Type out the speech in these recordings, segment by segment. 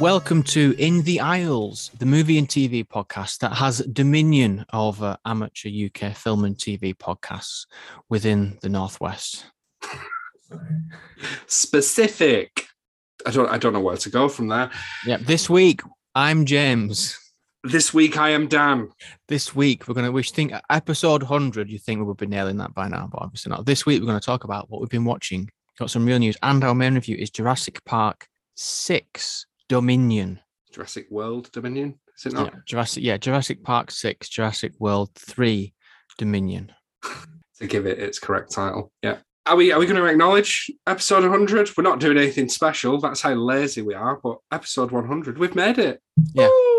Welcome to In the Isles, the movie and TV podcast that has dominion over amateur UK film and TV podcasts within the Northwest. Specific. I don't. I don't know where to go from there. Yeah, this week I'm James. This week I am Dan. This week we're going to, we think episode 100, you think we would be nailing that by now, but obviously not. This week we're going to talk about what we've been watching. Got some real news, and our main review is Jurassic Park 6 Dominion. Jurassic World Dominion. Is it Yeah, not? Jurassic, yeah, Jurassic Park 6, Jurassic World 3 Dominion. To give it its correct title. Yeah. Are we? Are we going to acknowledge episode 100? We're not doing anything special. That's how lazy we are. But episode 100, we've made it. Yeah. Woo!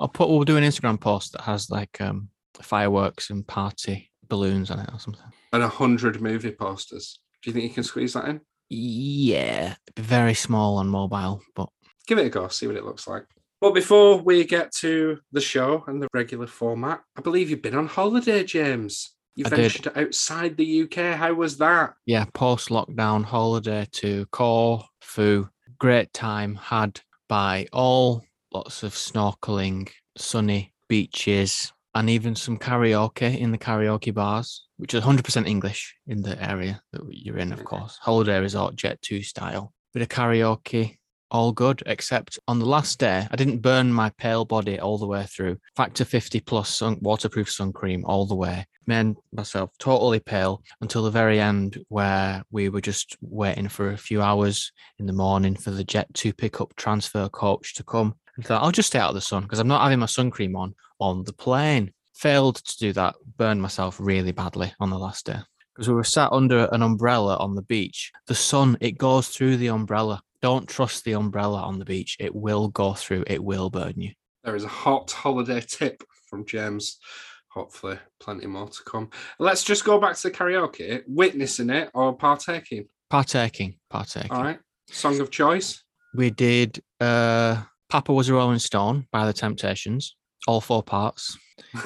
I'll put, we'll do an Instagram post that has like um fireworks and party balloons on it or something. And a 100 movie posters. Do you think you can squeeze that in? Yeah, very small on mobile, but give it a go, see what it looks like. But before we get to the show and the regular format, I believe you've been on holiday, James. You I did. ventured outside the UK. How was that? yeah, post lockdown holiday to Corfu. Great time had by all. Lots of snorkeling, sunny beaches, and even some karaoke in the karaoke bars, which is 100% English in the area that you're in, of course. Holiday resort, Jet 2 style. Bit of karaoke, all good, except on the last day, I didn't burn my pale body all the way through. Factor 50 plus sun, waterproof sun cream all the way. Made myself totally pale until the very end, where we were just waiting for a few hours in the morning for the Jet 2 pickup transfer coach to come. And thought, I'll just stay out of the sun because I'm not having my sun cream on on the plane. Failed to do that, burned myself really badly on the last day because we were sat under an umbrella on the beach. The sun, it goes through the umbrella. Don't trust the umbrella on the beach. It will go through, it will burn you. There is a hot holiday tip from James. Hopefully, plenty more to come. Let's just go back to the karaoke. Witnessing it or partaking? Partaking, partaking. All right. Song of choice. We did uh Papa was a Rolling Stone by the Temptations, all four parts.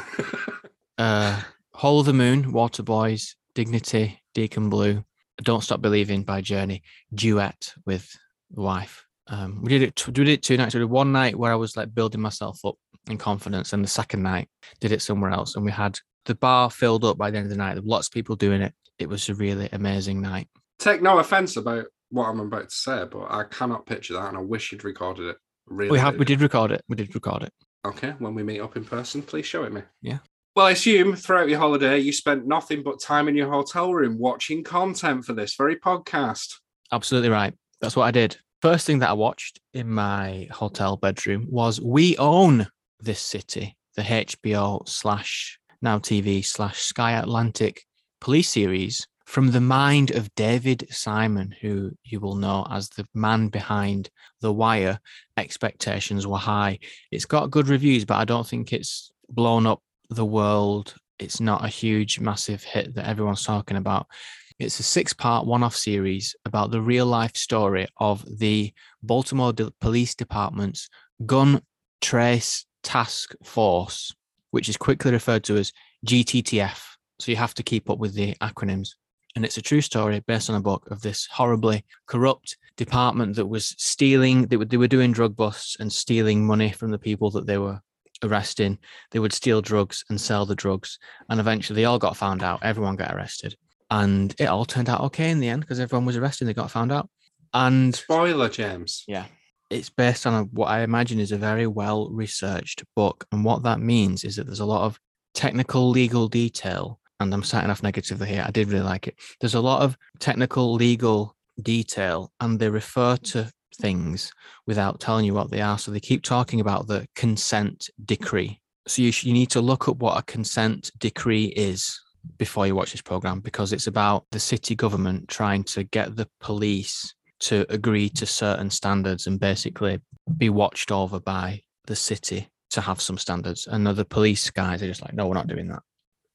Uh Whole of the Moon, Waterboys, Dignity, Deacon Blue, Don't Stop Believing by Journey, duet with wife. Um, we did it. We did it two nights. We did one night where I was like building myself up in confidence, and the second night did it somewhere else, and we had the bar filled up by the end of the night. There were lots of people doing it. It was a really amazing night. Take no offense about what I'm about to say, but I cannot picture that, and I wish you'd recorded it. Really, We have. We did record it. We did record it. Okay, when we meet up in person, please show it me. Yeah. Well, I assume throughout your holiday, you spent nothing but time in your hotel room watching content for this very podcast. Absolutely right. That's what I did. First thing that I watched in my hotel bedroom was We Own This City, the HBO slash Now TV slash Sky Atlantic police series from the mind of David Simon, who you will know as the man behind The Wire. Expectations were high. It's got good reviews, but I don't think it's blown up the world. It's not a huge, massive hit that everyone's talking about. It's a six part one off series about the real life story of the Baltimore Police Department's Gun Trace Task Force, which is quickly referred to as GTTF. So you have to keep up with the acronyms. And it's a true story based on a book of this horribly corrupt department that was stealing, they were, they were doing drug busts and stealing money from the people that they were arresting. They would steal drugs and sell the drugs. And eventually they all got found out. Everyone got arrested and it all turned out okay in the end because everyone was arrested. They got found out, and Spoiler, James. yeah, it's based on a, what I imagine is a very well researched book. And what that means is that there's a lot of technical legal detail. And I'm starting off negatively here. I did really like it. There's a lot of technical legal detail, and they refer to things without telling you what they are. So they keep talking about the consent decree. So you, sh- you need to look up what a consent decree is before you watch this program because it's about the city government trying to get the police to agree to certain standards and basically be watched over by the city to have some standards. And the police guys are just like, no, we're not doing that.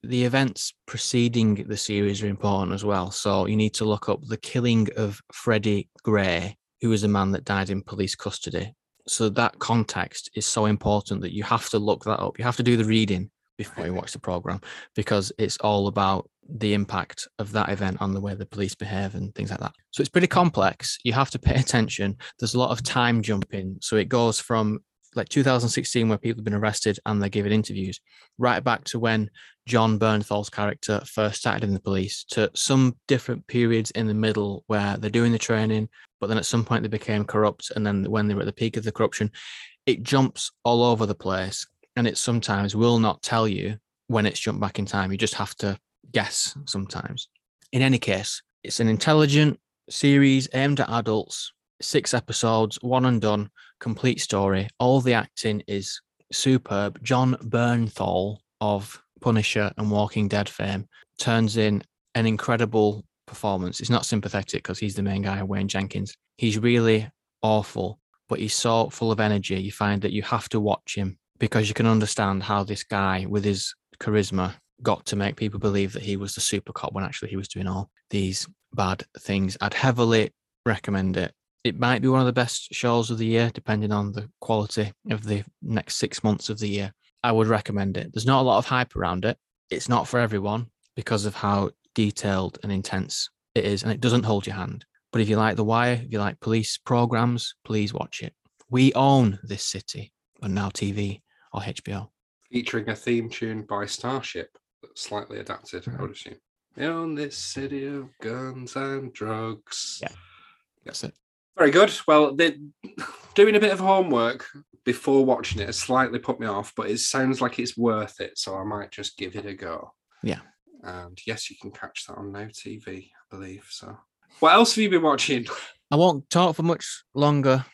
The events preceding the series are important as well. So you need to look up the killing of Freddie Gray, who was a man that died in police custody. So that context is so important that you have to look that up. You have to do the reading before you watch the program because it's all about the impact of that event on the way the police behave and things like that. So it's pretty complex. You have to pay attention. There's a lot of time jumping. So it goes from like 2016 where people have been arrested and they're giving interviews right back to when jon bernthal's character first started in the police to some different periods in the middle where they're doing the training but then at some point they became corrupt and then when they were at the peak of the corruption it jumps all over the place and it sometimes will not tell you when it's jumped back in time. You just have to guess sometimes. In any case it's an intelligent series aimed at adults six episodes one and done complete story. All the acting is superb. Jon Bernthal of Punisher and Walking Dead fame turns in an incredible performance. It's not sympathetic because he's the main guy, Wayne Jenkins. He's really awful, but he's so full of energy. You find that you have to watch him because you can understand how this guy, with his charisma, got to make people believe that he was the super cop when actually he was doing all these bad things. I'd heavily recommend it it might be one of the best shows of the year, depending on the quality of the next six months of the year. I would recommend it. There's not a lot of hype around it. It's not for everyone because of how detailed and intense it is, and it doesn't hold your hand. But if you like The Wire, if you like police programs, please watch it. We own this city on Now TV or HBO. Featuring a theme tune by Starship, slightly adapted, I would assume. We own this city of guns and drugs. Yeah. That's it. Very good. Well, doing a bit of homework before watching it has slightly put me off, but it sounds like it's worth it, so I might just give it a go. Yeah. And yes, you can catch that on Now TV, I believe. So, what else have you been watching? I won't talk for much longer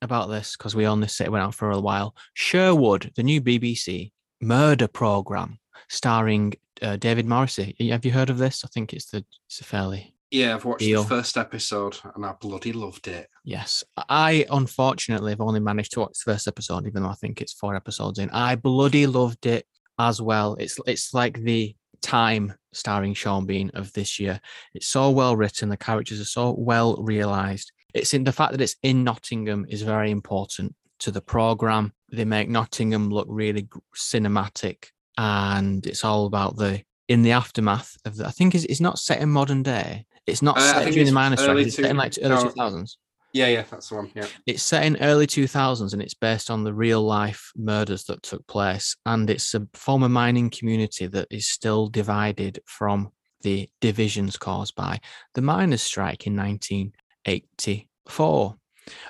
about this because we on this set went out for a while. Sherwood, the new BBC murder program starring uh, David Morrissey. Have you heard of this? I think it's the it's a fairly yeah, I've watched deal. the first episode and I bloody loved it. Yes. I unfortunately have only managed to watch the first episode, even though I think it's four episodes in. I bloody loved it as well. It's it's like the time starring Sean Bean of this year. It's so well written, the characters are so well realized. It's in the fact that it's in Nottingham is very important to the program. They make Nottingham look really cinematic and it's all about the in the aftermath of the, I think it's, it's not set in modern day it's not uh, set during the miners' strike. It's set in like early two thousands. Yeah, yeah, that's the one. Yeah. It's set in early 2000s and it's based on the real life murders that took place. And it's a former mining community that is still divided from the divisions caused by the miners' strike in 1984.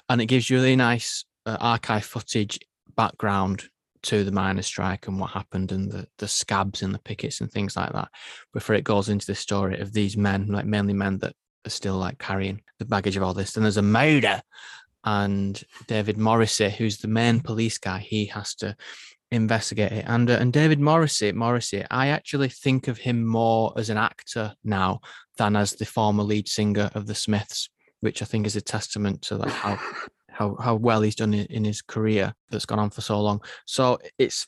And it gives you really nice uh, archive footage background to the miners' strike and what happened and the, the scabs and the pickets and things like that before it goes into the story of these men, like mainly men that are still like carrying the baggage of all this. Then there's a murder and David Morrissey, who's the main police guy, he has to investigate it. And uh, and David Morrissey, Morrissey, I actually think of him more as an actor now than as the former lead singer of the Smiths, which I think is a testament to like how how how well he's done in, in his career that's gone on for so long. So it's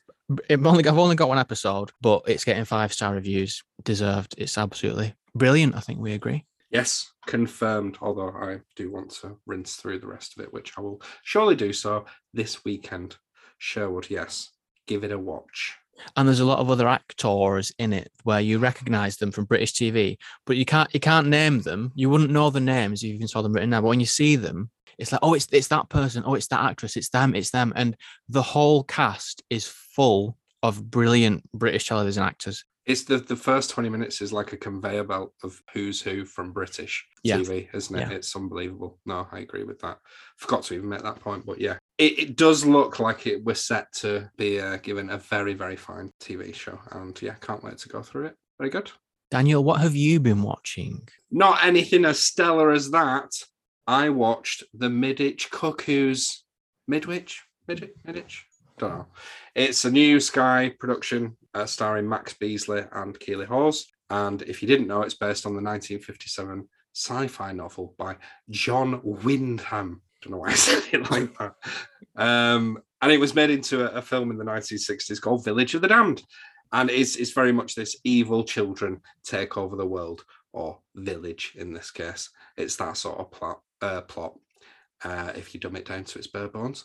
it only I've only got one episode, but it's getting five star reviews. Deserved. It's absolutely brilliant. I think we agree. Yes, confirmed. Although I do want to rinse through the rest of it, which I will surely do so this weekend. Sherwood, yes, give it a watch. And there's a lot of other actors in it where you recognise them from British TV, but you can't you can't name them. You wouldn't know the names if you even saw them written now. But when you see them, it's like, oh, it's it's that person, oh, it's that actress, it's them, it's them, and the whole cast is full of brilliant British television actors. It's the the first twenty minutes is like a conveyor belt of who's who from British yeah. TV, isn't it? Yeah. It's unbelievable. No, I agree with that. Forgot to even make that point, but yeah, it, it does look like it was set to be uh, given a very very fine TV show, and yeah, can't wait to go through it. Very good. Daniel, what have you been watching? Not anything as stellar as that. I watched the Midditch Cuckoos. Midwich? Midwich? Midwich? Don't know. It's a new Sky production uh, starring Max Beesley and Keeley Hawes. And if you didn't know, it's based on the 1957 sci fi novel by John Wyndham. Don't know why I said it like that. Um, and it was made into a, a, film in the 1960s called Village of the Damned. And it's, it's very much this evil children take over the world, or village in this case. It's that sort of plot uh, plot. uh, if you dumb it down to its bare bones.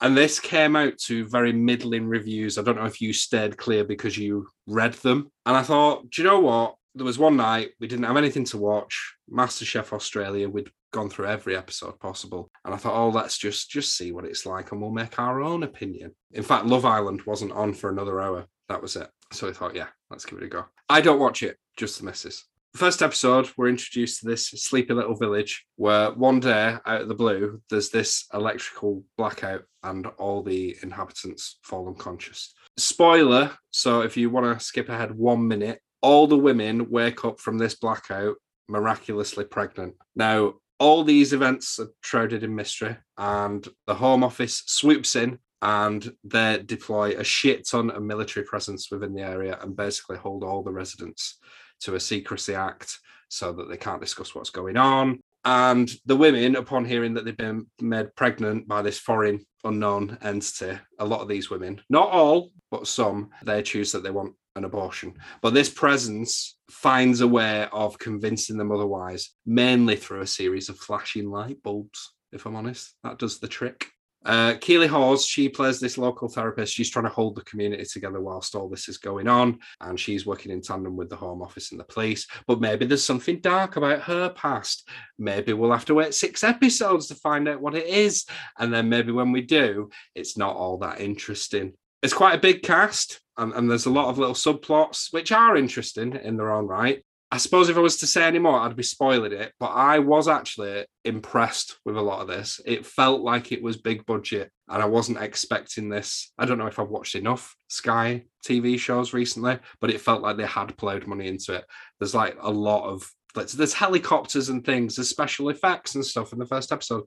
And this came out to very middling reviews. I don't know if you stayed clear because you read them. And I thought, do you know what? There was one night we didn't have anything to watch. MasterChef Australia, we'd gone through every episode possible. And I thought, oh, let's just just see what it's like and we'll make our own opinion. In fact, Love Island wasn't on for another hour. That was it. So I thought, yeah, let's give it a go. I don't watch it, just the misses first episode, we're introduced to this sleepy little village where one day, out of the blue, there's this electrical blackout and all the inhabitants fall unconscious. Spoiler so, if you want to skip ahead one minute, all the women wake up from this blackout miraculously pregnant. Now, all these events are shrouded in mystery, and the Home Office swoops in and they deploy a shit ton of military presence within the area and basically hold all the residents to a secrecy act so that they can't discuss what's going on. And the women, upon hearing that they've been made pregnant by this foreign unknown entity, a lot of these women, not all, but some, they choose that they want an abortion. But this presence finds a way of convincing them otherwise, mainly through a series of flashing light bulbs, if I'm honest. That does the trick. Uh, Keeley Hawes, she plays this local therapist. She's trying to hold the community together whilst all this is going on, and she's working in tandem with the Home Office and the police. But maybe there's something dark about her past. Maybe we'll have to wait six episodes to find out what it is, and then maybe when we do, it's not all that interesting. It's quite a big cast, and, and there's a lot of little subplots which are interesting in their own right. I suppose if I was to say any more, I'd be spoiling it. But I was actually impressed with a lot of this. It felt like it was big budget, and I wasn't expecting this. I don't know if I've watched enough Sky TV shows recently, but it felt like they had plowed money into it. There's like a lot of there's helicopters and things, there's special effects and stuff in the first episode.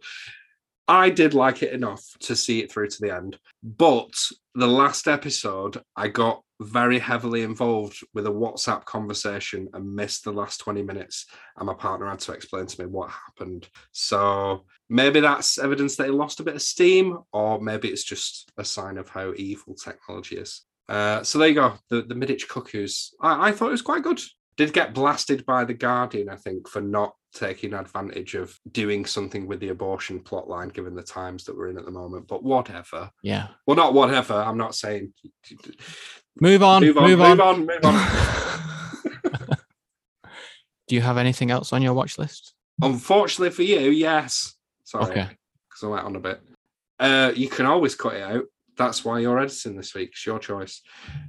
I did like it enough to see it through to the end. But the last episode, I got very heavily involved with a WhatsApp conversation and missed the last 20 minutes. And my partner had to explain to me what happened. So maybe that's evidence that it lost a bit of steam, or maybe it's just a sign of how evil technology is. Uh, so there you go. The the Midditch Cuckoos. I, I thought it was quite good did get blasted by the Guardian, I think, for not taking advantage of doing something with the abortion plotline, given the times that we're in at the moment. But whatever. Yeah. Well, not whatever. I'm not saying. Move on. Move on. Move on. Move on. Move on. Do you have anything else on your watch list? Unfortunately for you, yes. Sorry. Okay. Because I went on a bit. Uh, you can always cut it out. That's why you're editing this week. It's your choice.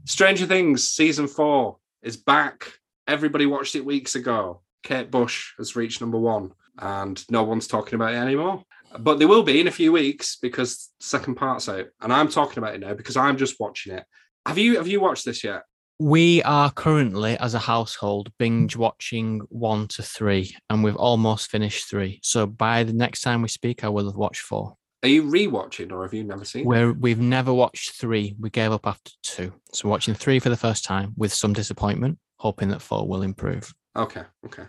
Stranger Things season four is back everybody watched it weeks ago. Kate Bush has reached number one, and no one's talking about it anymore. But they will be in a few weeks because second part's out, and I'm talking about it now because I'm just watching it. Have you have you watched this yet? We are currently, as a household, binge watching one to three, and we've almost finished three. So by the next time we speak, I will have watched four. Are you rewatching, or have you never seen? Where we've never watched three. We gave up after two, so watching three for the first time with some disappointment hoping that four will improve. Okay, okay.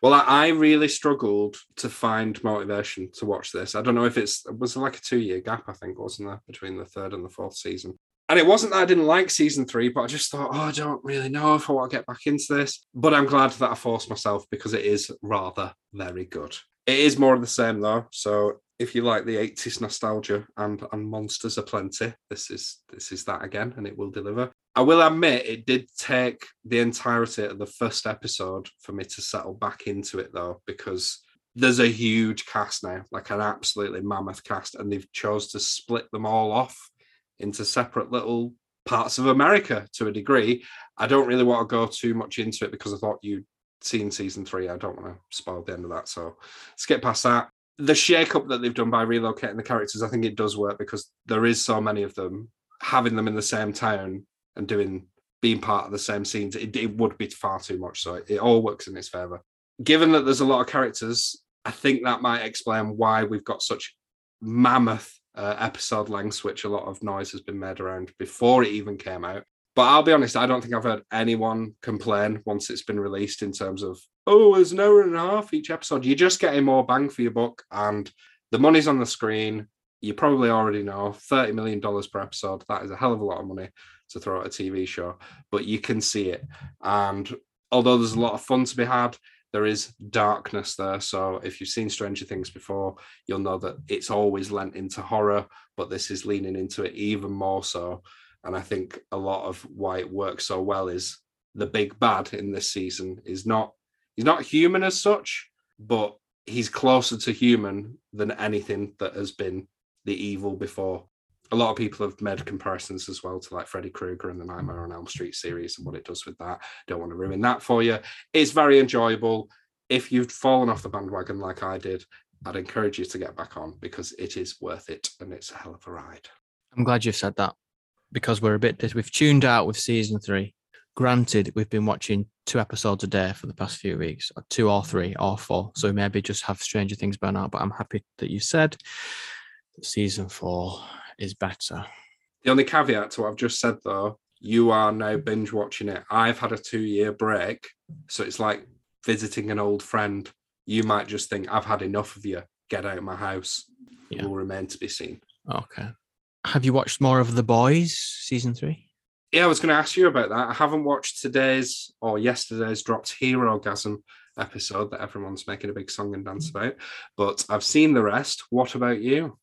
Well, I, I, really struggled to find motivation to watch this. I don't know if it's it was like a two year gap, I think, wasn't there, between the third and the fourth season. And it wasn't that I didn't like season three, but I just thought, oh, I don't really know if I want to get back into this. But I'm glad that I forced myself because it is rather very good. It is more of the same though. So if you like the 80s nostalgia and and monsters are plenty, this is this is that again, and it will deliver. I will admit it did take the entirety of the first episode for me to settle back into it though, because there's a huge cast now, like an absolutely mammoth cast, and they've chose to split them all off into separate little parts of America to a degree. I don't really want to go too much into it because I thought you'd seen season three. I don't want to spoil the end of that. So skip past that. The shake-up that they've done by relocating the characters, I think it does work because there is so many of them. Having them in the same town and doing being part of the same scenes, it, it would be far too much. So it, it all works in its favor. Given that there's a lot of characters, I think that might explain why we've got such mammoth uh, episode lengths, which a lot of noise has been made around before it even came out. But I'll be honest, I don't think I've heard anyone complain once it's been released in terms of, oh, there's an hour and a half each episode. You're just getting more bang for your buck, and the money's on the screen. You probably already know $30 million per episode. That is a hell of a lot of money to throw at a TV show, but you can see it. And although there's a lot of fun to be had, there is darkness there. So if you've seen Stranger Things before, you'll know that it's always lent into horror, but this is leaning into it even more so. And I think a lot of why it works so well is the big bad in this season is not he's not human as such, but he's closer to human than anything that has been the evil before. A lot of people have made comparisons as well to like Freddy Krueger and the Nightmare on Elm Street series and what it does with that. Don't want to ruin that for you. It's very enjoyable. If you've fallen off the bandwagon like I did, I'd encourage you to get back on because it is worth it and it's a hell of a ride. I'm glad you've said that because we're a bit we've tuned out with season three. Granted, we've been watching two episodes a day for the past few weeks, or two or three or four. So maybe just have Stranger Things burn out. But I'm happy that you said season four is better. The only caveat to what I've just said, though, you are now binge watching it. I've had a two year break. So it's like visiting an old friend. You might just think, I've had enough of you. Get out of my house. Yeah. Will remain to be seen. Okay. Have you watched more of The Boys season three? Yeah, I was going to ask you about that. I haven't watched today's or yesterday's dropped Herogasm episode that everyone's making a big song and dance mm. about, but I've seen the rest. What about you?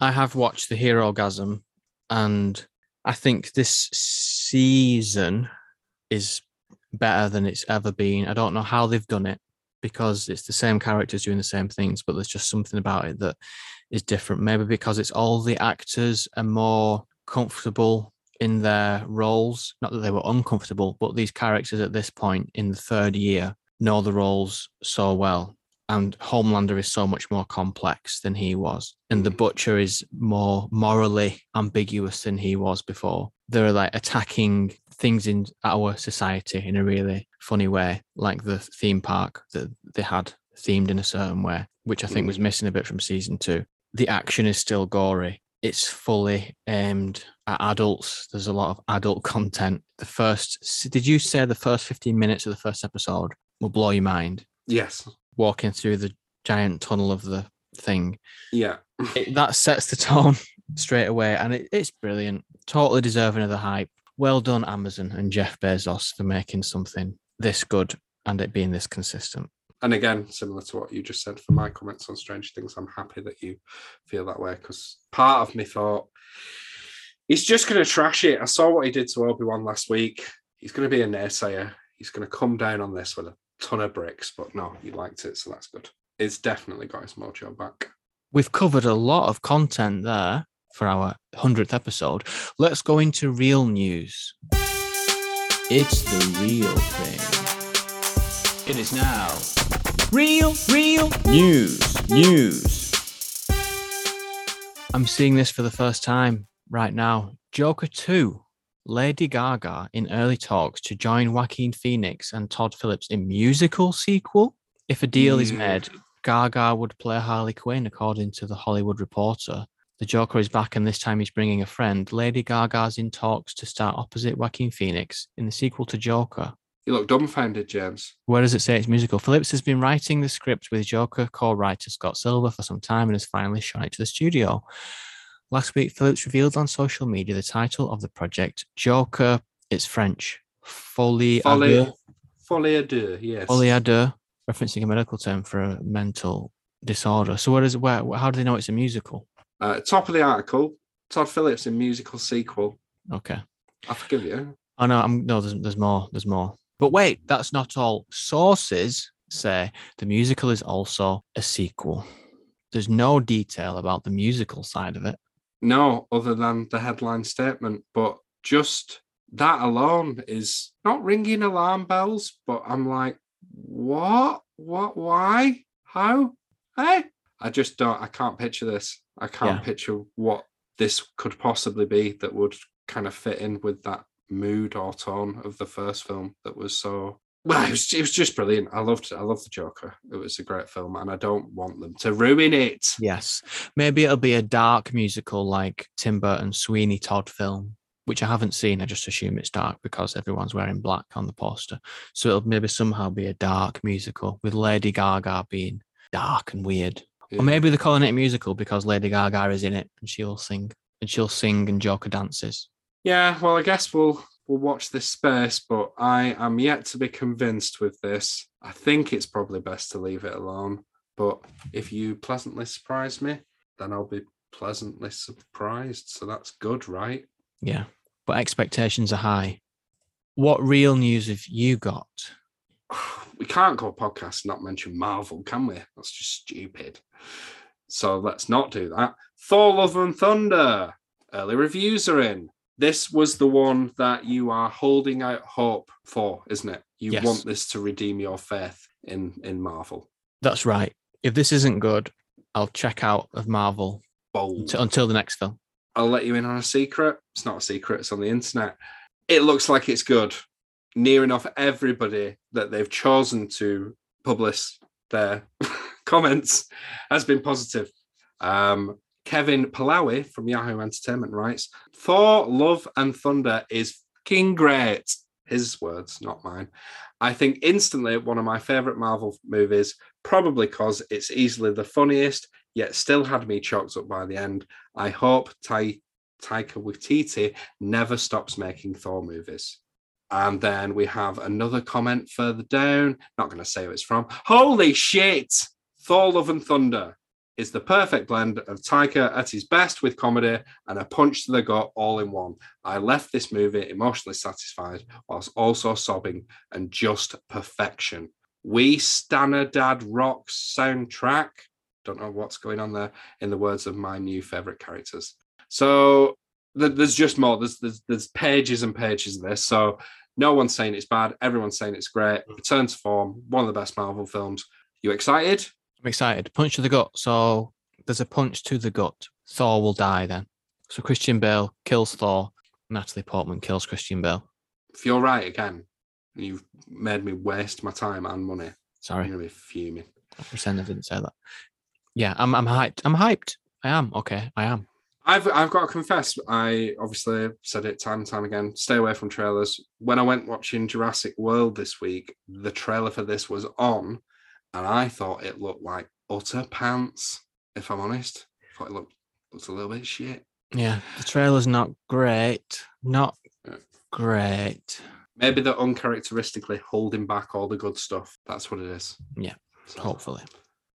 I have watched the Hero Orgasm, and I think this season is better than it's ever been. I don't know how they've done it because it's the same characters doing the same things, but there's just something about it that is different. Maybe because it's all the actors are more comfortable in their roles. Not that they were uncomfortable, but these characters at this point in the third year know the roles so well. And Homelander is so much more complex than he was. And the mm. Butcher is more morally ambiguous than he was before. They're like attacking things in our society in a really funny way, like the theme park that they had themed in a certain way, which I think was mm. missing a bit from season two. The action is still gory. It's fully aimed at adults. There's a lot of adult content. The first, did you say the first 15 minutes of the first episode will blow your mind? Yes. Walking through the giant tunnel of the thing. Yeah. It, that sets the tone straight away, and it, it's brilliant. Totally deserving of the hype. Well done, Amazon and Jeff Bezos, for making something this good and it being this consistent. And again, similar to what you just said for my comments on Strange Things, I'm happy that you feel that way because part of me thought he's just going to trash it. I saw what he did to Obi Wan last week. He's going to be a naysayer. He's going to come down on this with a ton of bricks, but no, he liked it, so that's good. It's definitely got his mojo back. We've covered a lot of content there for our 100th episode. Let's go into real news. It's the real thing. It is now. Real, real news, news. I'm seeing this for the first time right now. Joker 2, Lady Gaga in early talks to join Joaquin Phoenix and Todd Phillips in musical sequel. If a deal is made, Gaga would play Harley Quinn, according to the Hollywood Reporter. The Joker is back, and this time he's bringing a friend. Lady Gaga's in talks to start opposite Joaquin Phoenix in the sequel to Joker. You look dumbfounded, James. Where does it say it's musical? Phillips has been writing the script with Joker co-writer Scott Silver for some time and has finally shown it to the studio. Last week, Phillips revealed on social media the title of the project, Joker. It's French. Folie à Folie, deux. folie à deux, yes. Folie à deux, referencing a medical term for a mental disorder. So, where is where? How do they know it's a musical? Uh, top of the article Todd Phillips in musical sequel. Okay. I forgive you. Oh no, I'm no. There's, there's more. There's more. But wait, that's not all. Sources say the musical is also a sequel. There's no detail about the musical side of it. No, other than the headline statement, but just that alone is not ringing alarm bells. But I'm like, what? What? Why? How? Hey? I just don't. I can't picture this. I can't Yeah. picture what this could possibly be that would kind of fit in with that mood or tone of the first film that was so well it was, it was just brilliant i loved i loved the joker it was a great film and i don't want them to ruin it Yes. Maybe it'll be a dark musical like Tim Burton's Sweeney Todd film, which I haven't seen. I just assume it's dark because everyone's wearing black on the poster. So it'll maybe somehow be a dark musical with Lady Gaga being dark and weird. Yeah. Or maybe they're calling it a musical because Lady Gaga is in it and she'll sing and she'll sing and Joker dances. Yeah, well, I guess we'll will watch this space, but I am yet to be convinced with this. I think it's probably best to leave it alone. But if you pleasantly surprise me, then I'll be pleasantly surprised. So that's good, right? Yeah, but expectations are high. What real news have you got? We can't go podcast and not mention Marvel, can we? That's just stupid. So let's not do that. Thor Love and Thunder. Early reviews are in. This was the one that you are holding out hope for, isn't it? You Yes. want this to redeem your faith in in Marvel. That's right. If this isn't good, I'll check out of Marvel Bold. until, the next film. I'll let you in on a secret. It's not a secret, it's on the internet. It looks like it's good. Near enough everybody that they've chosen to publish their comments has been positive. Um, Kevin Polowy from Yahoo Entertainment writes Thor, Love, and Thunder is fucking great. His words, not mine. I think instantly one of my favorite Marvel movies, probably because it's easily the funniest, yet still had me choked up by the end. I hope Tai Taika Waititi never stops making Thor movies. And then we have another comment further down. Not going to say who it's from. Holy shit! Thor Love and Thunder is the perfect blend of Taika at his best with comedy and a punch to the gut all in one. I left this movie emotionally satisfied whilst also sobbing and just perfection. We Stanner Dad Rocks soundtrack. Don't know what's going on there in the words of my new favorite characters. So th- there's just more. There's, there's there's pages and pages of this. So no one's saying it's bad. Everyone's saying it's great. Mm. Return to form. One of the best Marvel films. You excited? I'm excited. Punch to the gut. So there's a punch to the gut. Thor will die then. So Christian Bale kills Thor. Natalie Portman kills Christian Bale. If you're right again, you've made me waste my time and money. sorry, I'm gonna be fuming. I pretend I didn't say that. Yeah, I'm I'm hyped. I'm hyped. I am. Okay, I am. I've I've got to confess, I obviously said it time and time again. Stay away from trailers. When I went watching Jurassic World this week, the trailer for this was on, and I thought it looked like utter pants. If I'm honest, I thought it looked looked a little bit shit. Yeah, the trailer's not great. Not great. Maybe they're uncharacteristically holding back all the good stuff. That's what it is. Yeah, So- Hopefully.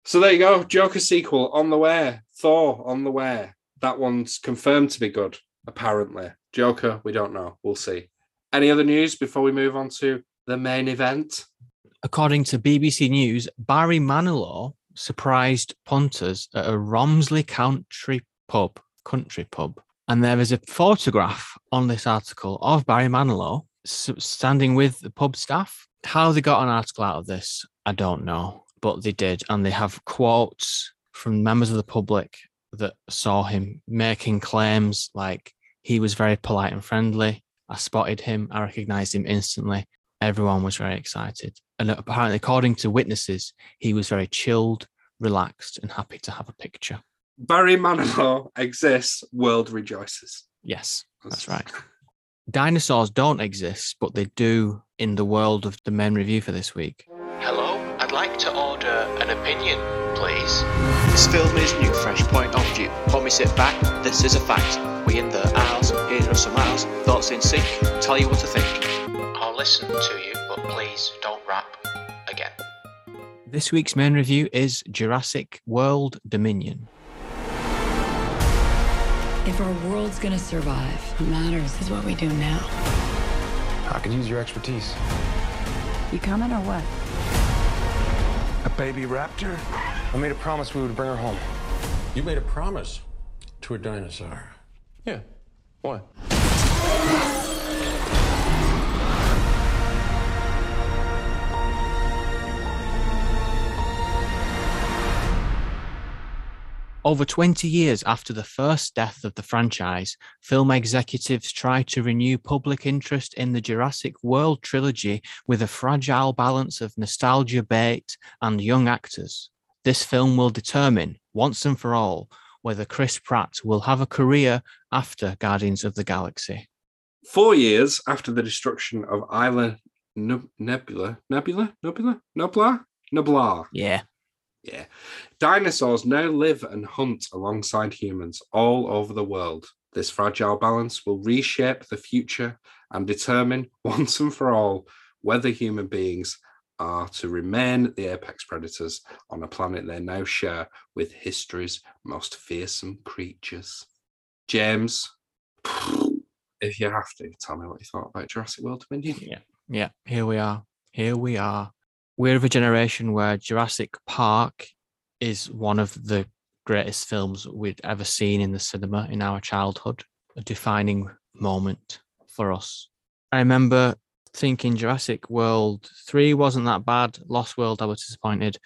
So there you go. Joker sequel on the way. Thor on the way. That one's confirmed to be good, apparently. Joker, we don't know. We'll see. Any other news before we move on to the main event? According to BBC News, Barry Manilow surprised punters at a Romsley Country pub, country pub. And there is a photograph on this article of Barry Manilow standing with the pub staff. How they got an article out of this, I don't know, but they did. And they have quotes from members of the public that saw him making claims like he was very polite and friendly. I spotted him, I recognized him instantly. Everyone was very excited. And apparently, according to witnesses, he was very chilled, relaxed, and happy to have a picture. Barry Manilow exists, world rejoices. Yes, that's right. Dinosaurs don't exist, but they do in the world of the main review for this week. Hello, I'd like to order an opinion, please. This film is new, fresh point of view. When we sit back, this is a fact. We in the aisles, here are some aisles, thoughts in sync, tell you what to think. I'll listen to you, but please don't rap again. This week's main review is Jurassic World Dominion. If our world's gonna survive, what matters is what we do now. I could use your expertise. You coming or what? A baby raptor? I made a promise we would bring her home. You made a promise to a dinosaur. Yeah. What? Over 20 years after the first death of the franchise, film executives tried to renew public interest in the Jurassic World trilogy with a fragile balance of nostalgia bait and young actors. This film will determine, once and for all, whether Chris Pratt will have a career after Guardians of the Galaxy. Four years after the destruction of Isla Neb- Nebula, Nebula, Nebula, Nebula, Nebula. Yeah. Yeah. Dinosaurs now live and hunt alongside humans all over the world. This fragile balance will reshape the future and determine once and for all whether human beings are to remain the apex predators on a planet they now share with history's most fearsome creatures. James, if you have to, tell me what you thought about Jurassic World Dominion. Yeah. Yeah, here we are. Here we are. We're of a generation where Jurassic Park is one of the greatest films we'd ever seen in the cinema in our childhood, a defining moment for us. I remember thinking Jurassic World 3 wasn't that bad. Lost World, I was disappointed.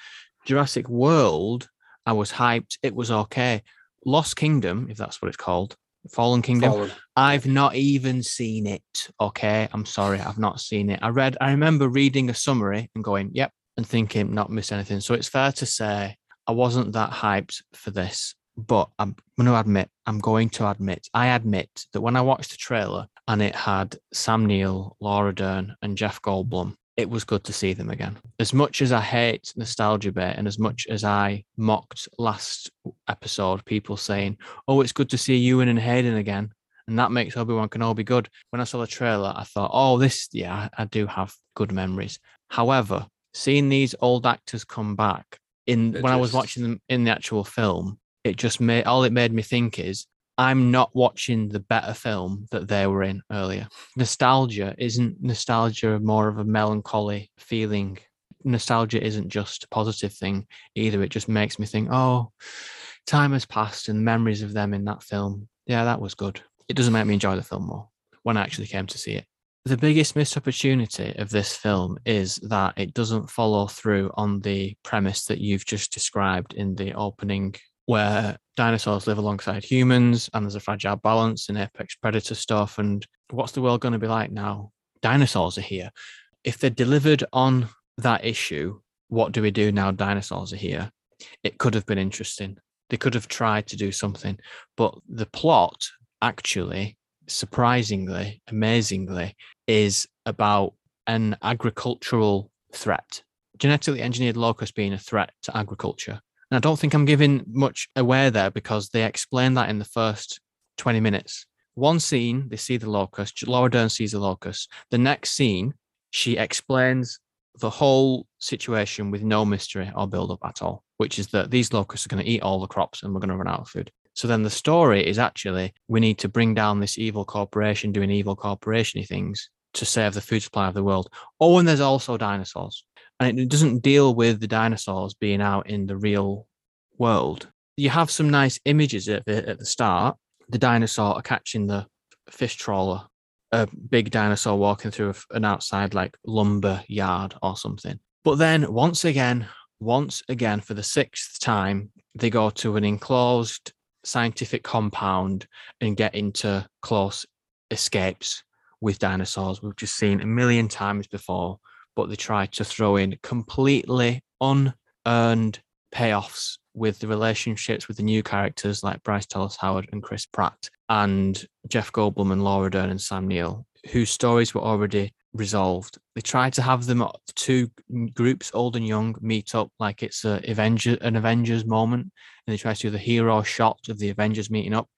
Jurassic World, I was hyped. It was okay. Lost Kingdom, if that's what it's called, Fallen Kingdom, Fallen. I've not even seen it. Okay. I'm sorry. I've not seen it. I read, I remember reading a summary and going, yep, and thinking not miss anything. So it's fair to say I wasn't that hyped for this, but I'm going to admit, I'm going to admit, I admit that when I watched the trailer and it had Sam Neill, Laura Dern, and Jeff Goldblum, it was good to see them again. As much as I hate nostalgia bait and as much as I mocked last episode, people saying, Oh, it's good to see Ewan and Hayden again. And that makes Obi Wan Kenobi good. When I saw the trailer, I thought, Oh, this, yeah, I do have good memories. However, seeing these old actors come back in It when I was watching them in the actual film, it just made all it made me think is I'm not watching the better film that they were in earlier. Nostalgia isn't nostalgia more of a melancholy feeling. Nostalgia isn't just a positive thing either. It just makes me think, oh, time has passed and memories of them in that film. Yeah, that was good. It doesn't make me enjoy the film more when I actually came to see it. The biggest missed opportunity of this film is that it doesn't follow through on the premise that you've just described in the opening, where dinosaurs live alongside humans and there's a fragile balance in apex predator stuff. And what's the world going to be like now? Dinosaurs are here. If they delivered on that issue, what do we do now? Dinosaurs are here. It could have been interesting. They could have tried to do something, but the plot actually, surprisingly, amazingly, is about an agricultural threat. Genetically engineered locust being a threat to agriculture. And I don't think I'm giving much away there because they explain that in the first 20 minutes. One scene, they see the locust. Laura Dern sees the locust. The next scene, she explains the whole situation with no mystery or build up at all, which is that these locusts are going to eat all the crops and we're going to run out of food. So then the story is actually we need to bring down this evil corporation doing evil corporationy things to save the food supply of the world. Oh, and there's also dinosaurs. And it doesn't deal with the dinosaurs being out in the real world. You have some nice images of it at the start. The dinosaur catching the fish trawler, a big dinosaur walking through an outside like lumber yard or something. But then once again, once again, for the sixth time, they go to an enclosed scientific compound and get into close escapes with dinosaurs. We've just seen a million times before, but they try to throw in completely unearned payoffs with the relationships with the new characters like Bryce Dallas Howard and Chris Pratt and Jeff Goldblum and Laura Dern and Sam Neill, whose stories were already resolved. They tried to have them two groups, old and young, meet up like it's a Avenger, an Avengers moment, and they try to do the hero shot of the Avengers meeting up.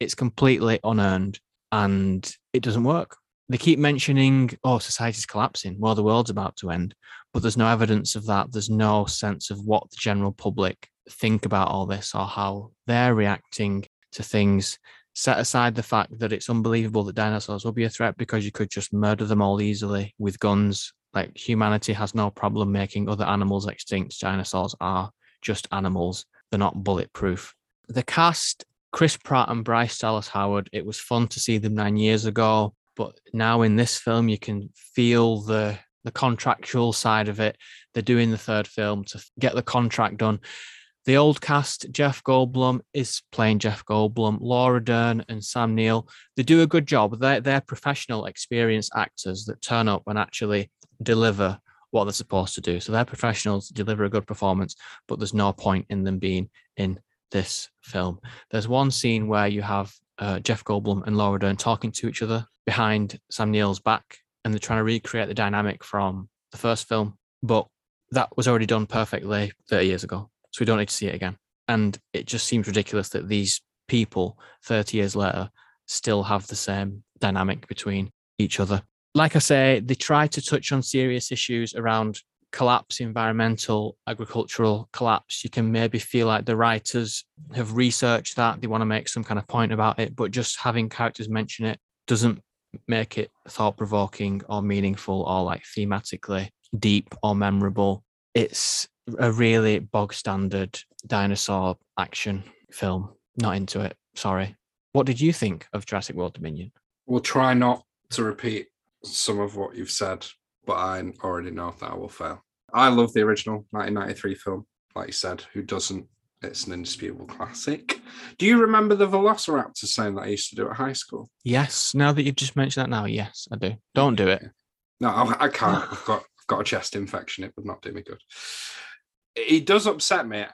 It's completely unearned and it doesn't work. They keep mentioning, oh, society's collapsing. Well, the world's about to end, but there's no evidence of that. There's no sense of what the general public think about all this or how they're reacting to things. Set aside the fact that it's unbelievable that dinosaurs will be a threat because you could just murder them all easily with guns. Like humanity has no problem making other animals extinct. Dinosaurs are just animals, they're not bulletproof. The cast, Chris Pratt and Bryce Dallas Howard, it was fun to see them nine years ago. But now in this film, you can feel the the contractual side of it. They're doing the third film to get the contract done. The old cast, Jeff Goldblum is playing Jeff Goldblum, Laura Dern and Sam Neill. They do a good job. They're, they're professional, experienced actors that turn up and actually deliver what they're supposed to do. So they're professionals, deliver a good performance, but there's no point in them being in this film. There's one scene where you have uh, Jeff Goldblum and Laura Dern talking to each other behind Sam Neill's back, and they're trying to recreate the dynamic from the first film, but that was already done perfectly 30 years ago. So we don't need to see it again. And it just seems ridiculous that these people 30 years later still have the same dynamic between each other. Like I say, they try to touch on serious issues around collapse, environmental, agricultural collapse. You can maybe feel like the writers have researched that. They want to make some kind of point about it, but just having characters mention it doesn't make it thought provoking or meaningful or like thematically deep or memorable. It's a really bog standard dinosaur action film. Not into it. Sorry. What did you think of Jurassic World Dominion? We'll try not to repeat some of what you've said, but I already know that I will fail. I love the original 1993 film, like you said. Who doesn't? It's an indisputable classic. Do you remember the Velociraptor saying that I used to do at high school? Yes. Now that you've just mentioned that now, yes, I do. Don't do it. No, I, I can't. I've got I've got a chest infection. It would not do me good. It does upset me.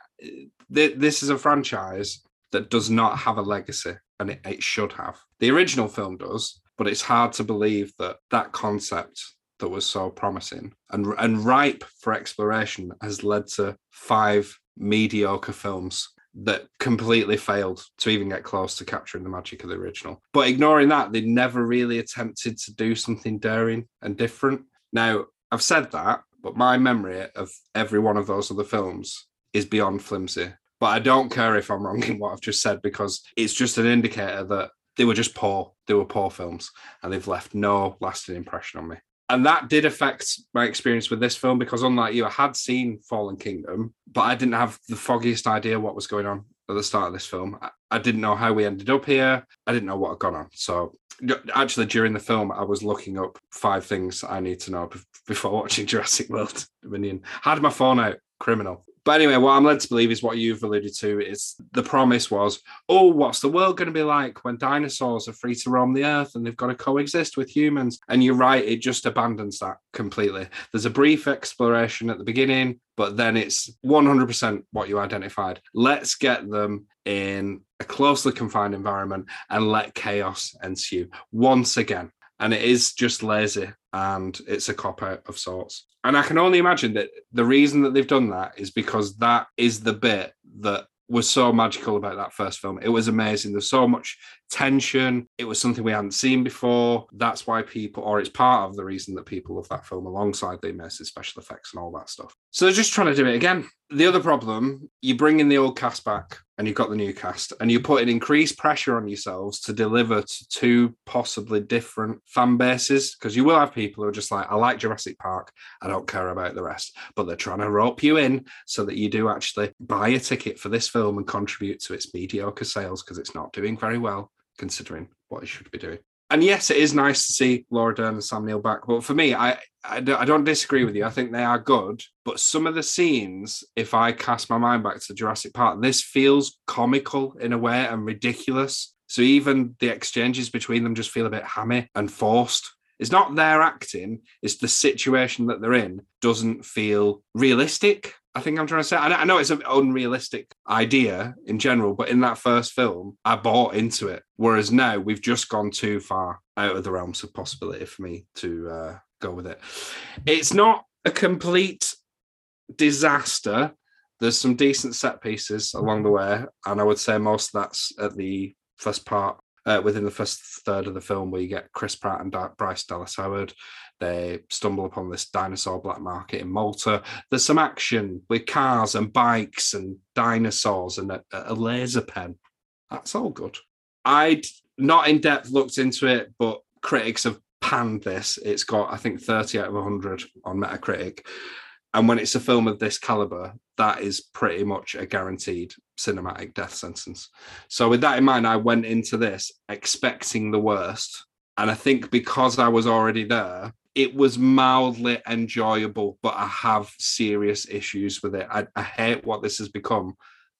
This is a franchise that does not have a legacy, and it, it should have. The original film does, but it's hard to believe that that concept that was so promising and and ripe for exploration has led to five mediocre films that completely failed to even get close to capturing the magic of the original. But ignoring that, they never really attempted to do something daring and different. Now, I've said that, but my memory of every one of those other films is beyond flimsy. But I don't care if I'm wrong in what I've just said because it's just an indicator that they were just poor. They were poor films and they've left no lasting impression on me. And that did affect my experience with this film because, unlike you, I had seen Fallen Kingdom, but I didn't have the foggiest idea what was going on at the start of this film. I- didn't know how we ended up here. I didn't know what had gone on. So, actually, during the film, I was looking up five things I need to know before watching Jurassic World Dominion. Had my phone out, criminal. But anyway, what I'm led to believe is what you've alluded to is the promise was, oh, what's the world going to be like when dinosaurs are free to roam the earth and they've got to coexist with humans? And you're right, it just abandons that completely. There's a brief exploration at the beginning, but then it's 100% what you identified. Let's get them in a closely confined environment and let chaos ensue once again. And it is just lazy and it's a cop out of sorts. And I can only imagine that the reason that they've done that is because that is the bit that was so magical about that first film. It was amazing. There's so much tension. It was something we hadn't seen before. That's why people, or it's part of the reason that people love that film alongside the immersive special effects and all that stuff. So they're just trying to do it again. The other problem, you bring in the old cast back and you've got the new cast and you're putting increased pressure on yourselves to deliver to two possibly different fan bases because you will have people who are just like, I like Jurassic Park. I don't care about the rest. But they're trying to rope you in so that you do actually buy a ticket for this film and contribute to its mediocre sales because it's not doing very well considering what it should be doing. And yes, it is nice to see Laura Dern and Sam Neill back. But for me, I, I, don't, disagree with you. I think they are good. But some of the scenes, if I cast my mind back to Jurassic Park, this feels comical in a way and ridiculous. So even the exchanges between them just feel a bit hammy and forced. It's not their acting, it's the situation that they're in doesn't feel realistic. I think I'm trying to say. I know- it's an unrealistic idea in general, but in that first film, I bought into it. Whereas now we've just gone too far out of the realms of possibility for me to uh, go with it. It's not a complete disaster. There's some decent set pieces along the way, and I would say most of that's at the first part, uh, within the first third of the film, where you get Chris Pratt and Bryce Dallas Howard. They stumble upon this dinosaur black market in Malta. There's some action with cars and bikes and dinosaurs and a, a laser pen. That's all good. I'd not in depth looked into it, but critics have panned this. It's got, I think, 30 out of 100 on Metacritic. And when it's a film of this caliber, that is pretty much a guaranteed cinematic death sentence. So, with that in mind, I went into this expecting the worst. And I think because I was already there, it was mildly enjoyable, but I have serious issues with it. I, I hate what this has become,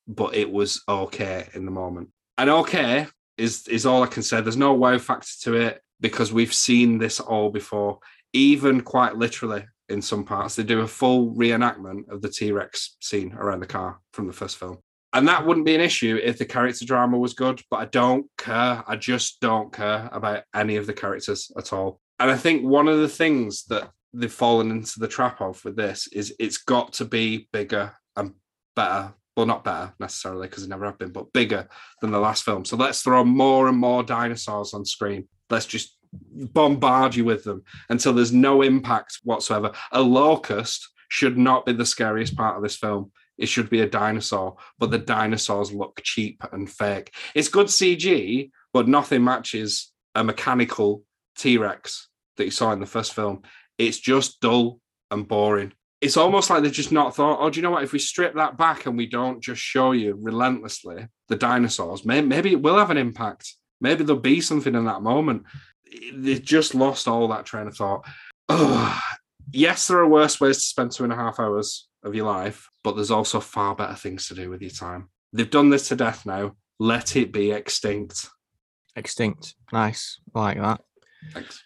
but it was okay in the moment. And okay is is all I can say. There's no wow factor to it because we've seen this all before, even quite literally in some parts. They do a full reenactment of the T Rex scene around the car from the first film. And that wouldn't be an issue if the character drama was good, but I don't care. I just don't care about any of the characters at all. And I think one of the things that they've fallen into the trap of with this is it's got to be bigger and better well, not better necessarily because it never have been, but bigger than the last film. So let's throw more and more dinosaurs on screen. Let's just bombard you with them until there's no impact whatsoever. A locust should not be the scariest part of this film. It should be a dinosaur, but the dinosaurs look cheap and fake. It's good CG, but nothing matches a mechanical T Rex that you saw in the first film. It's just dull and boring. It's almost like they've just not thought, oh, do you know what? If we strip that back and we don't just show you relentlessly the dinosaurs, maybe, maybe it will have an impact. Maybe there'll be something in that moment. They just lost all that train of thought. Oh, yes, there are worse ways to spend two and a half hours of your life, but there's also far better things to do with your time. They've done this to death now. Let it be extinct. Extinct. Nice. I like that. Thanks.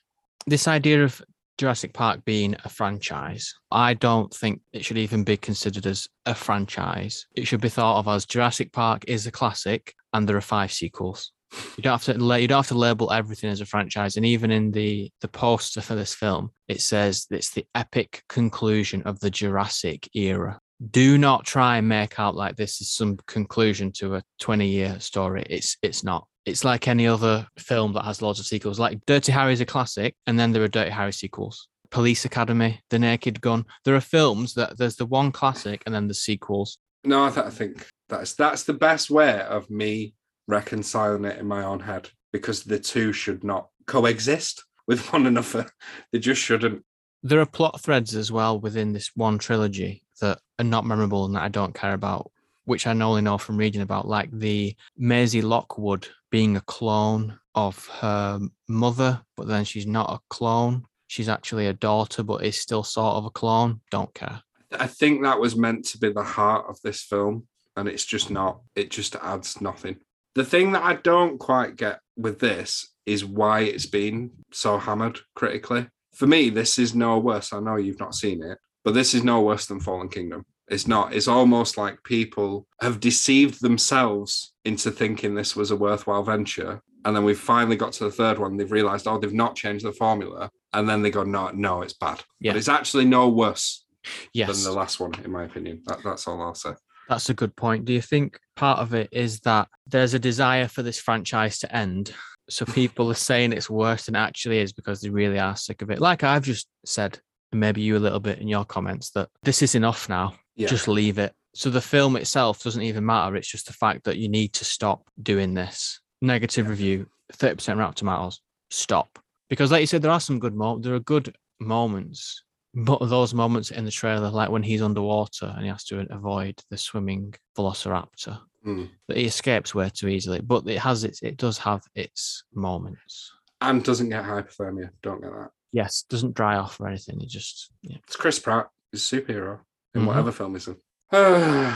This idea of Jurassic Park being a franchise, I don't think it should even be considered as a franchise. It should be thought of as Jurassic Park is a classic and there are five sequels. You don't have to you don't have to label everything as a franchise. And even in the the poster for this film, it says it's the epic conclusion of the Jurassic era. Do not try and make out like this is some conclusion to a 20 year story. It's it's not. It's like any other film that has loads of sequels. Like Dirty Harry is a classic, and then there are Dirty Harry sequels. Police Academy, The Naked Gun. There are films that there's the one classic and then the sequels. No, I, th- I think that's that's the best way of me reconciling it in my own head because the two should not coexist with one another. They just shouldn't. There are plot threads as well within this one trilogy that are not memorable and that I don't care about, which I only know from reading about, like the Maisie Lockwood being a clone of her mother, but then she's not a clone. She's actually a daughter, but is still sort of a clone. Don't care. I think that was meant to be the heart of this film, and it's just not. It just adds nothing. The thing that I don't quite get with this is why it's been so hammered critically. For me, this is no worse. I know you've not seen it, but this is no worse than Fallen Kingdom. It's not. It's almost like people have deceived themselves into thinking this was a worthwhile venture. And then we've finally got to the third one. They've realized, oh, they've not changed the formula. And then they go, no, no, it's bad. Yeah. But it's actually no worse Yes. than the last one, in my opinion. That, that's all I'll say. That's a good point. Do you think part of it is that there's a desire for this franchise to end? So people are saying it's worse than it actually is because they really are sick of it. Like I've just said, and maybe you a little bit in your comments, that this is enough now. Yeah. Just leave it. So the film itself doesn't even matter. It's just the fact that you need to stop doing this. Negative review, 30% Rotten Tomatoes. Stop. Because like you said, there are some good moments. There are good moments. But those moments in the trailer, like when he's underwater and he has to avoid the swimming velociraptor, hmm. that he escapes way too easily. But it has its, it does have its moments. And doesn't get hypothermia. Don't get that. Yes, doesn't dry off or anything. It just, yeah. It's Chris Pratt. He's a superhero in Mhm. whatever film he's in.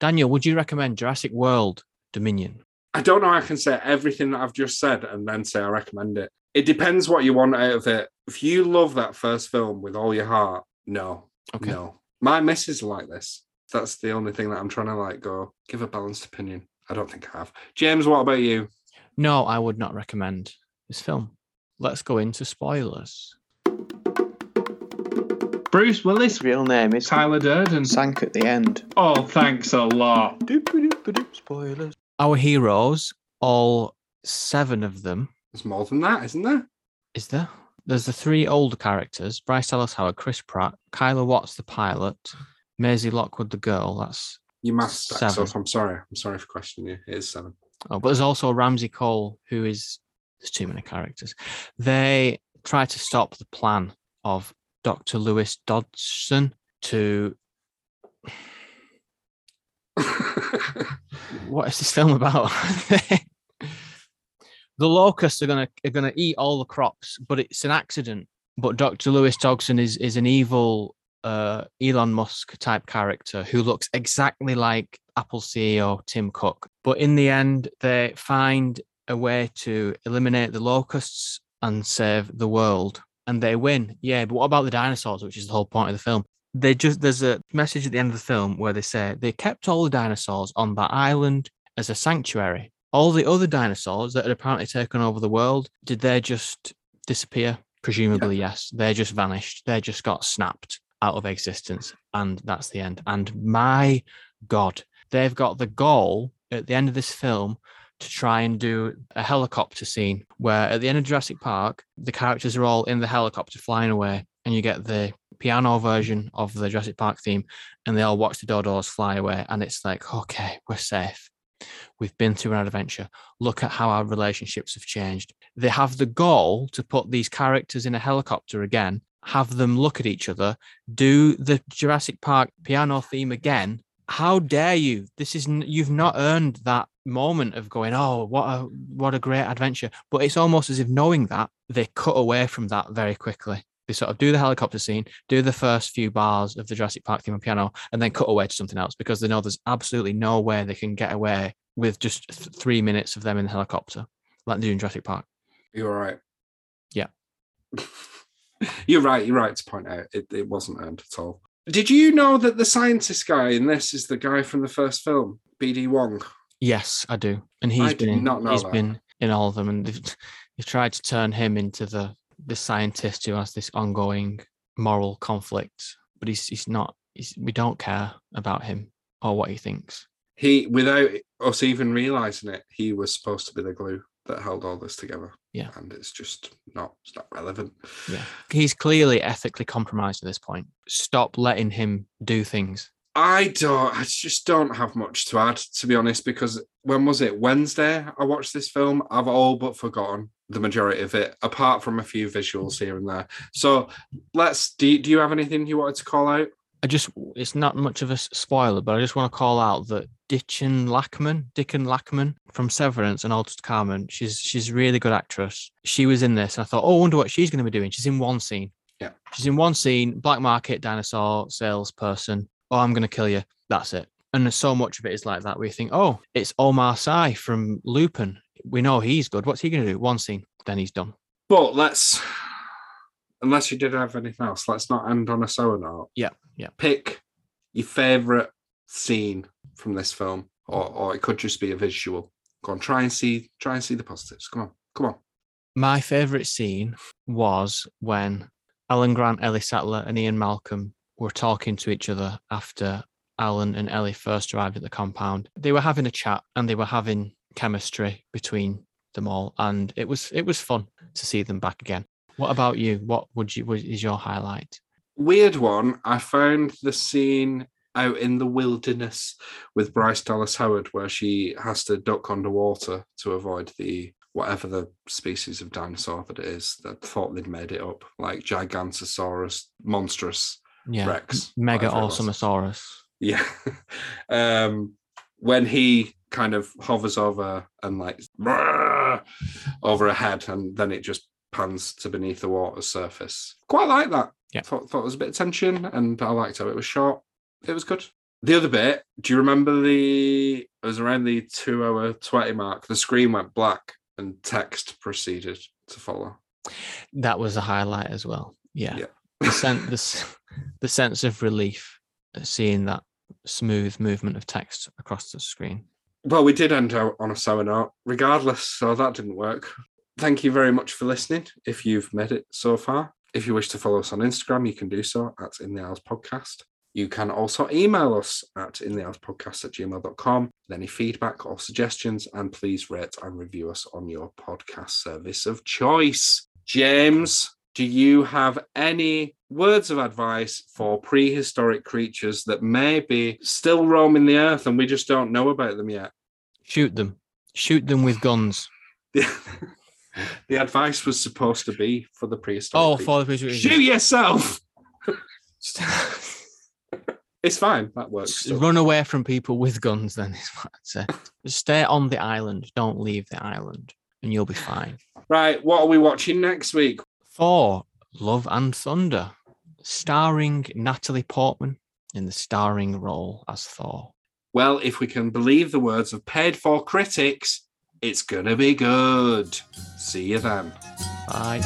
Daniel, would you recommend Jurassic World Dominion? I don't know. I can say everything that I've just said and then say I recommend it. It depends what you want out of it. If you love that first film with all your heart, no, Okay. no. My missus like this. That's the only thing that I'm trying to like go give a balanced opinion. I don't think I have. James, what about you? No, I would not recommend this film. Let's go into spoilers. Bruce Willis, His real name is Tyler Durden. Sank at the end. Oh, thanks a lot. Spoilers. Our heroes, all seven of them, There's more than that, isn't there? is there? There's the three older characters Bryce Dallas Howard, Chris Pratt, Kayla Watts, the pilot, Maisie Lockwood, the girl. That's You must stack Seven. up. I'm sorry. I'm sorry for questioning you. It is seven. Oh, but there's also Ramsay Cole, who is there's too many characters. They try to stop the plan of Dr. Lewis Dodgson to what is this film about? the locusts are gonna are gonna eat all the crops, but it's an accident. But Dr. Lewis Dodgson is is an evil uh, Elon Musk type character who looks exactly like Apple CEO Tim Cook. But in the end, they find a way to eliminate the locusts and save the world, and they win. Yeah, but what about the dinosaurs, which is the whole point of the film? They just there's a message at the end of the film where they say they kept all the dinosaurs on that island as a sanctuary. All the other dinosaurs that had apparently taken over the world, did they just disappear? Presumably, yes. They just vanished. They just got snapped out of existence. And that's the end. And my God, they've got the goal at the end of this film to try and do a helicopter scene where at the end of Jurassic Park, the characters are all in the helicopter flying away, and you get the piano version of the Jurassic Park theme, and they all watch the dodos fly away, and it's like, okay, we're safe. We've been through an adventure. Look at how our relationships have changed. They have the goal to put these characters in a helicopter again, have them look at each other, do the Jurassic Park piano theme again. How dare you? This is you've not earned that moment of going, oh, what a what a great adventure. But it's almost as if knowing that they cut away from that very quickly. They sort of do the helicopter scene, do the first few bars of the Jurassic Park theme on piano, and then cut away to something else because they know there's absolutely no way they can get away with just th- three minutes of them in the helicopter, like they do in Jurassic Park. You're right. Yeah. you're right. You're right to point out it, it wasn't earned at all. Did you know that the scientist guy in this is the guy from the first film, BD Wong? Yes, I do. And he's I been in, not know he's that. been in all of them, and they've, they've tried to turn him into the the scientist who has this ongoing moral conflict, but he's he's not. He's, we don't care about him or what he thinks. He, without us even realizing it, he was supposed to be the glue that held all this together. Yeah. and it's just not. It's not relevant. Yeah, he's clearly ethically compromised at this point. Stop letting him do things. I don't. I just don't have much to add, to be honest. Because when was it? Wednesday. I watched this film. I've all but forgotten the majority of it, apart from a few visuals here and there. So let's. Do do you have anything you wanted to call out? I just it's not much of a spoiler, but I just want to call out that Dichen Lachman, Dickon Lachman from Severance and Altered Carbon, she's she's a really good actress. She was in this. And I thought, oh, I wonder what she's going to be doing. She's in one scene. Yeah. She's in one scene, black market dinosaur salesperson. Oh, I'm going to kill you. That's it. And so much of it is like that where you think, oh, it's Omar Sy from Lupin. We know he's good. What's he going to do? One scene, then he's done. But let's. Unless you did have anything else, let's not end on a sour note. Yeah, yeah. Pick your favorite scene from this film, or or it could just be a visual. Go on, try and see. Try and see the positives. Come on, come on. My favourite scene was when Alan Grant, Ellie Sattler, and Ian Malcolm were talking to each other after Alan and Ellie first arrived at the compound. They were having a chat and they were having chemistry between them all, and it was it was fun to see them back again. What about you? What would you what is your highlight? weird one. I found the scene out in the wilderness with Bryce Dallas Howard where she has to duck underwater to avoid the whatever the species of dinosaur that it is that thought they'd made it up, like Gigantosaurus, monstrous Yeah, Rex. Mega. Awesomeosaurus. Yeah. um when he kind of hovers over and like over her head and then it just pans to beneath the water's surface. Quite like that. Yeah. Thought thought there was a bit of tension and I liked how it was short. It was good. The other bit, do you remember the it was around the two hour twenty mark, the screen went black and text proceeded to follow. That was a highlight as well. Yeah. Yeah. the, sen- the, the sense of relief seeing that smooth movement of text across the screen. Well, we did end out on a sour note, regardless, so that didn't work. Thank you very much for listening. If you've made it so far, if you wish to follow us on Instagram, you can do so at In the Hours Podcast. You can also email us at in the hours podcast at gmail.com with any feedback or suggestions, and please rate and review us on your podcast service of choice. James, do you have any words of advice for prehistoric creatures that may be still roaming the earth and we just don't know about them yet? Shoot them. Shoot them with guns. the, advice was supposed to be for the prehistoric. Oh, for the prehistoric shoot yourself. It's fine. That works. still. Run away from people with guns, then is what I'd say. Just stay on the island. Don't leave the island, and you'll be fine. Right. What are we watching next week? Thor, Love and Thunder, starring Natalie Portman in the starring role as Thor. Well, if we can believe the words of paid for critics, it's gonna be good. See you then. Bye.